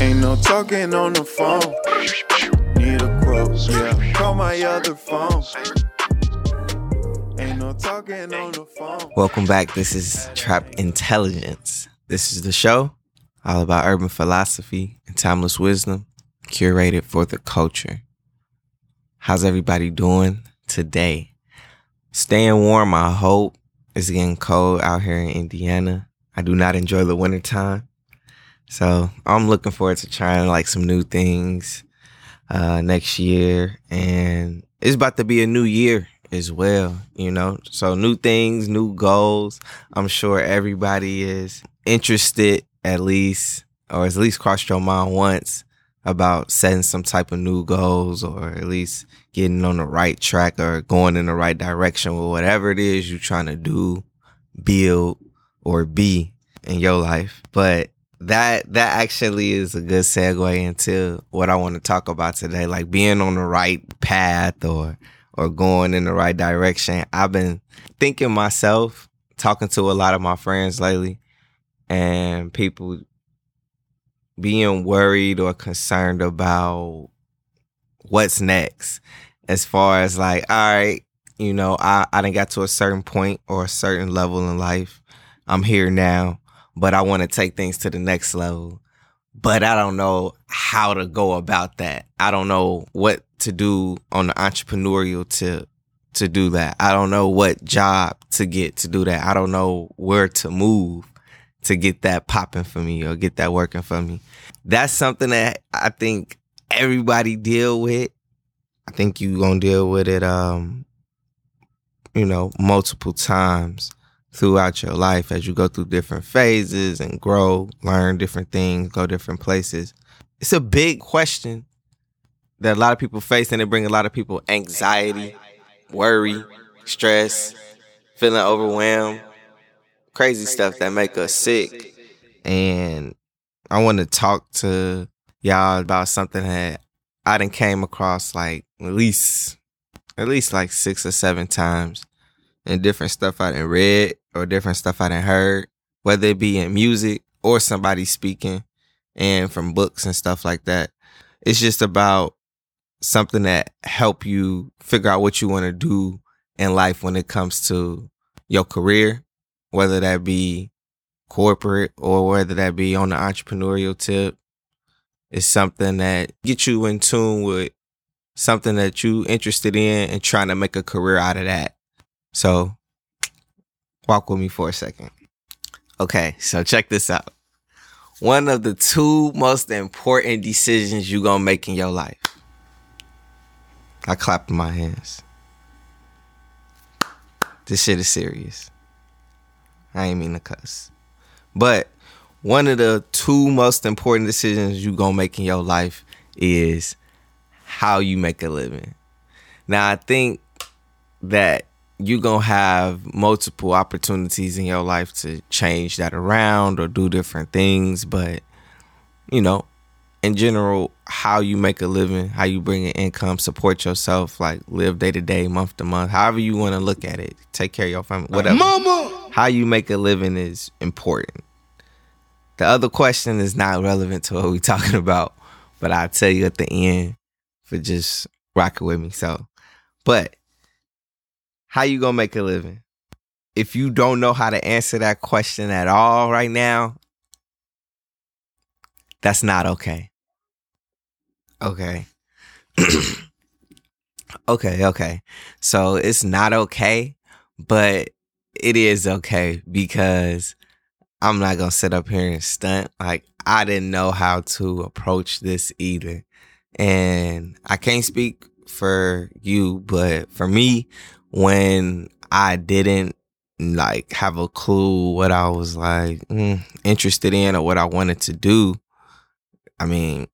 Ain't no talking on the phone. Need a quote, yeah. Call my other phone. Ain't no talking on the phone. Welcome back. This is Trap Intelligence. This is the show all about urban philosophy and timeless wisdom, curated for the culture. How's everybody doing today? Staying warm, I hope. It's getting cold out here in Indiana. I do not enjoy the wintertime. So I'm looking forward to trying like some new things uh, next year. And it's about to be a new year as well, you know? So new things, new goals. I'm sure everybody is interested at least, or at least crossed your mind once about setting some type of new goals or at least getting on the right track or going in the right direction with whatever it is you're trying to do, build, or be in your life. But that that actually is a good segue into what I want to talk about today, like being on the right path or or going in the right direction. I've been thinking myself, talking to a lot of my friends lately, and people being worried or concerned about what's next as far as like, all right, you know, I, I didn't got to a certain point or a certain level in life. I'm here now, but I want to take things to the next level. But I don't know how to go about that. I don't know what to do on the entrepreneurial tip to do that. I don't know what job to get to do that. I don't know where to move to get that popping for me or get that working for me. That's something that I think everybody deal with. I think you gonna deal with it um you know multiple times throughout your life as you go through different phases and grow, learn different things, go different places. It's a big question that a lot of people face and it brings a lot of people anxiety, worry, stress, feeling overwhelmed, crazy stuff that make us sick. And I want to talk to y'all about something that I done came across like at least at least like six or seven times and different stuff I done read or different stuff I done heard, whether it be in music or somebody speaking and from books and stuff like that. It's just about something that help you figure out what you want to do in life when it comes to your career, whether that be corporate or whether that be on the entrepreneurial tip. It's something that gets you in tune with something that you interested in and trying to make a career out of that. So walk with me for a second. Okay, so check this out. One of the two most important decisions you're gonna make in your life. I clapped my hands. This shit is serious. I ain't mean to cuss. But one of the two most important decisions you're gonna make in your life is how you make a living. Now I think that you gonna have multiple opportunities in your life to change that around or do different things, but you know, in general, how you make a living, how you bring an income, support yourself, like live day to day, month to month, however you want to look at it, take care of your family, whatever. Mama! How you make a living is important. The other question is not relevant to what we're talking about, but I'll tell you at the end for just rocking with me. So, but how you gonna make a living? If you don't know how to answer that question at all right now, that's not okay. Okay. okay, okay. So it's not okay, but it is okay because I'm not to sit up here and stunt. Like, I didn't know how to approach this either. And I can't speak for you, but for me, when I didn't like have a clue what I was like mm, interested in or what I wanted to do, I mean,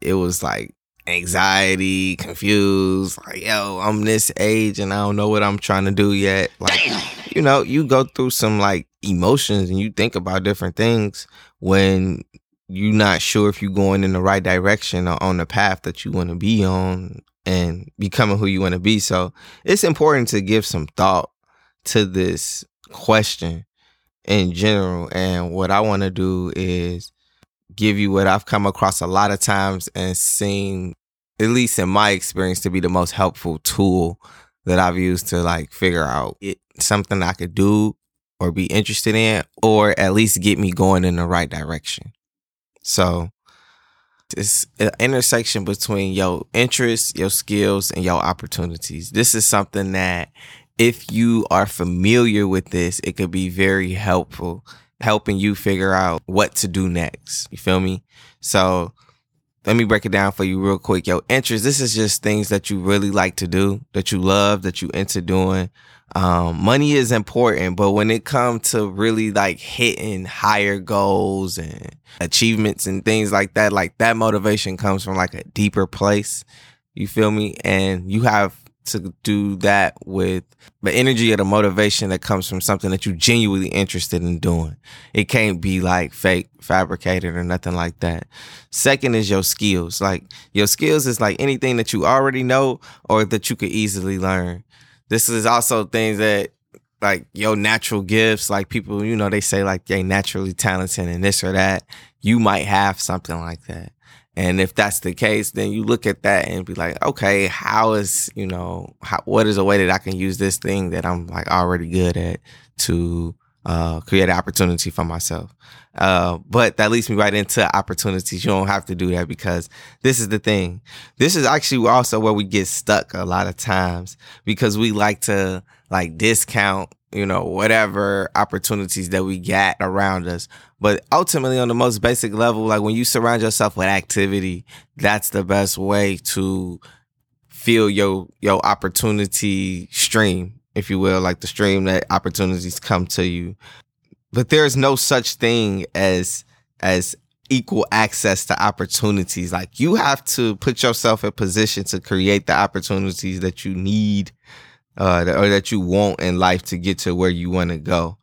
it was like anxiety, confused, like, yo, I'm this age and I don't know what I'm trying to do yet. Like, you know, you go through some like emotions and you think about different things when you're not sure if you're going in the right direction or on the path that you want to be on and becoming who you want to be. So it's important to give some thought to this question in general. And what I want to do is give you what I've come across a lot of times and seen, at least in my experience, to be the most helpful tool that I've used to like figure out it, something I could do or be interested in, or at least get me going in the right direction. So it's an intersection between your interests, your skills, and your opportunities. This is something that if you are familiar with this, it could be very helpful helping you figure out what to do next. You feel me? So let me break it down for you real quick. Your interest, this is just things that you really like to do, that you love, that you into doing. Um, money is important, but when it comes to really like hitting higher goals and achievements and things like that, like that motivation comes from like a deeper place. You feel me? And you have to do that with the energy or the motivation that comes from something that you genuinely interested in doing. It can't be like fake, fabricated or nothing like that. Second is your skills. Like your skills is like anything that you already know or that you could easily learn. This is also things that like your natural gifts, like people, you know, they say like they naturally talented and this or that. You might have something like that. And if that's the case, then you look at that and be like, okay, how is, you know, how, what is a way that I can use this thing that I'm like already good at to uh, create an opportunity for myself. Uh, but that leads me right into opportunities. You don't have to do that because this is the thing. This is actually also where we get stuck a lot of times because we like to like discount, you know, whatever opportunities that we get around us. But ultimately, on the most basic level, like when you surround yourself with activity, that's the best way to feel your your opportunity stream, if you will, like the stream that opportunities come to you. But there's no such thing as as equal access to opportunities. Like you have to put yourself in position to create the opportunities that you need uh, or that you want in life to get to where you want to go.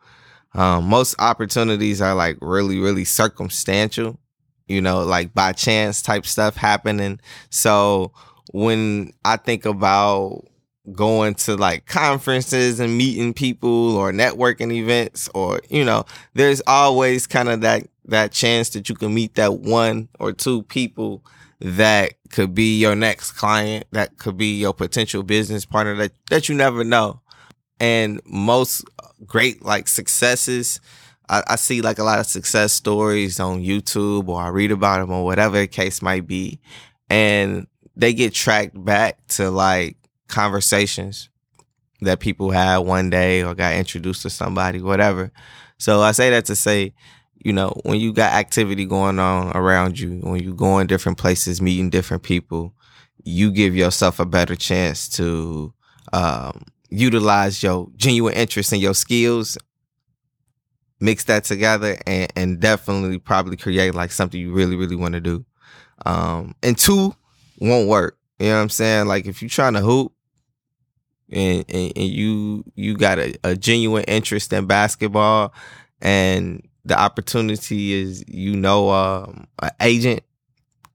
Um, most opportunities are like really, really circumstantial, you know, like by chance type stuff happening. So when I think about going to like conferences and meeting people or networking events or, you know, there's always kind of that, that chance that you can meet that one or two people that could be your next client, that could be your potential business partner that, that you never know. And most great like successes. I, I, see like a lot of success stories on YouTube or I read about them or whatever the case might be. And they get tracked back to like conversations that people had one day or got introduced to somebody, whatever. So I say that to say, you know, when you got activity going on around you, when you go in different places, meeting different people, you give yourself a better chance to um, utilize your genuine interest in your skills, mix that together, and, and definitely probably create like something you really, really want to do. Um, and two won't work. You know what I'm saying? Like if you're trying to hoop and, and, and you you got a, a genuine interest in basketball and the opportunity is you know um, an agent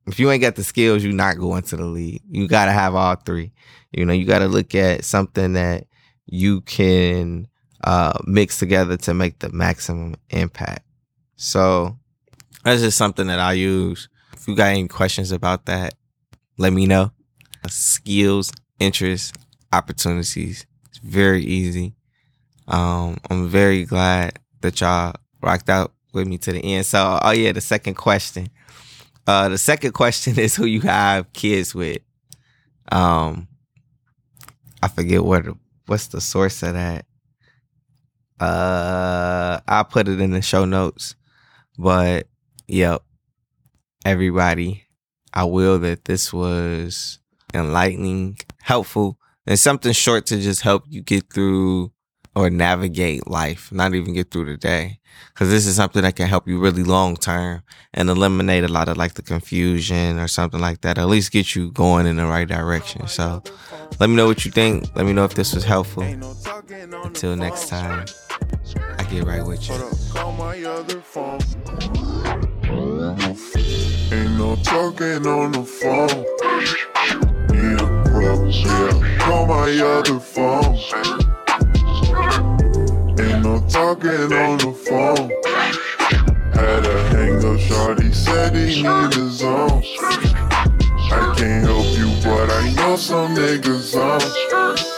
if you ain't got the skills, you're not going to the league. You got to have all three. You know, you got to look at something that you can uh, mix together to make the maximum impact. So that's just something that I use. If you got any questions about that, let me know. Skills, interests, opportunities. It's very easy. Um, I'm very glad that y'all rocked out with me to the end. So, oh yeah, the second question. Uh, the second question is who you have kids with. Um, I forget what what's the source of that. Uh, I'll put it in the show notes. But yep, everybody, I will that this was enlightening, helpful, and something short to just help you get through or navigate life, not even get through the day. Cause this is something that can help you really long term and eliminate a lot of like the confusion or something like that. At least get you going in the right direction. So let me know what you think. Let me know if this was helpful. Until next time, I get right with you. Ain't no talking on the phone. Yeah, call my other phone. Talking on the phone. Had a hang up, shorty said he need his own. I can't help you, but I know some niggas on.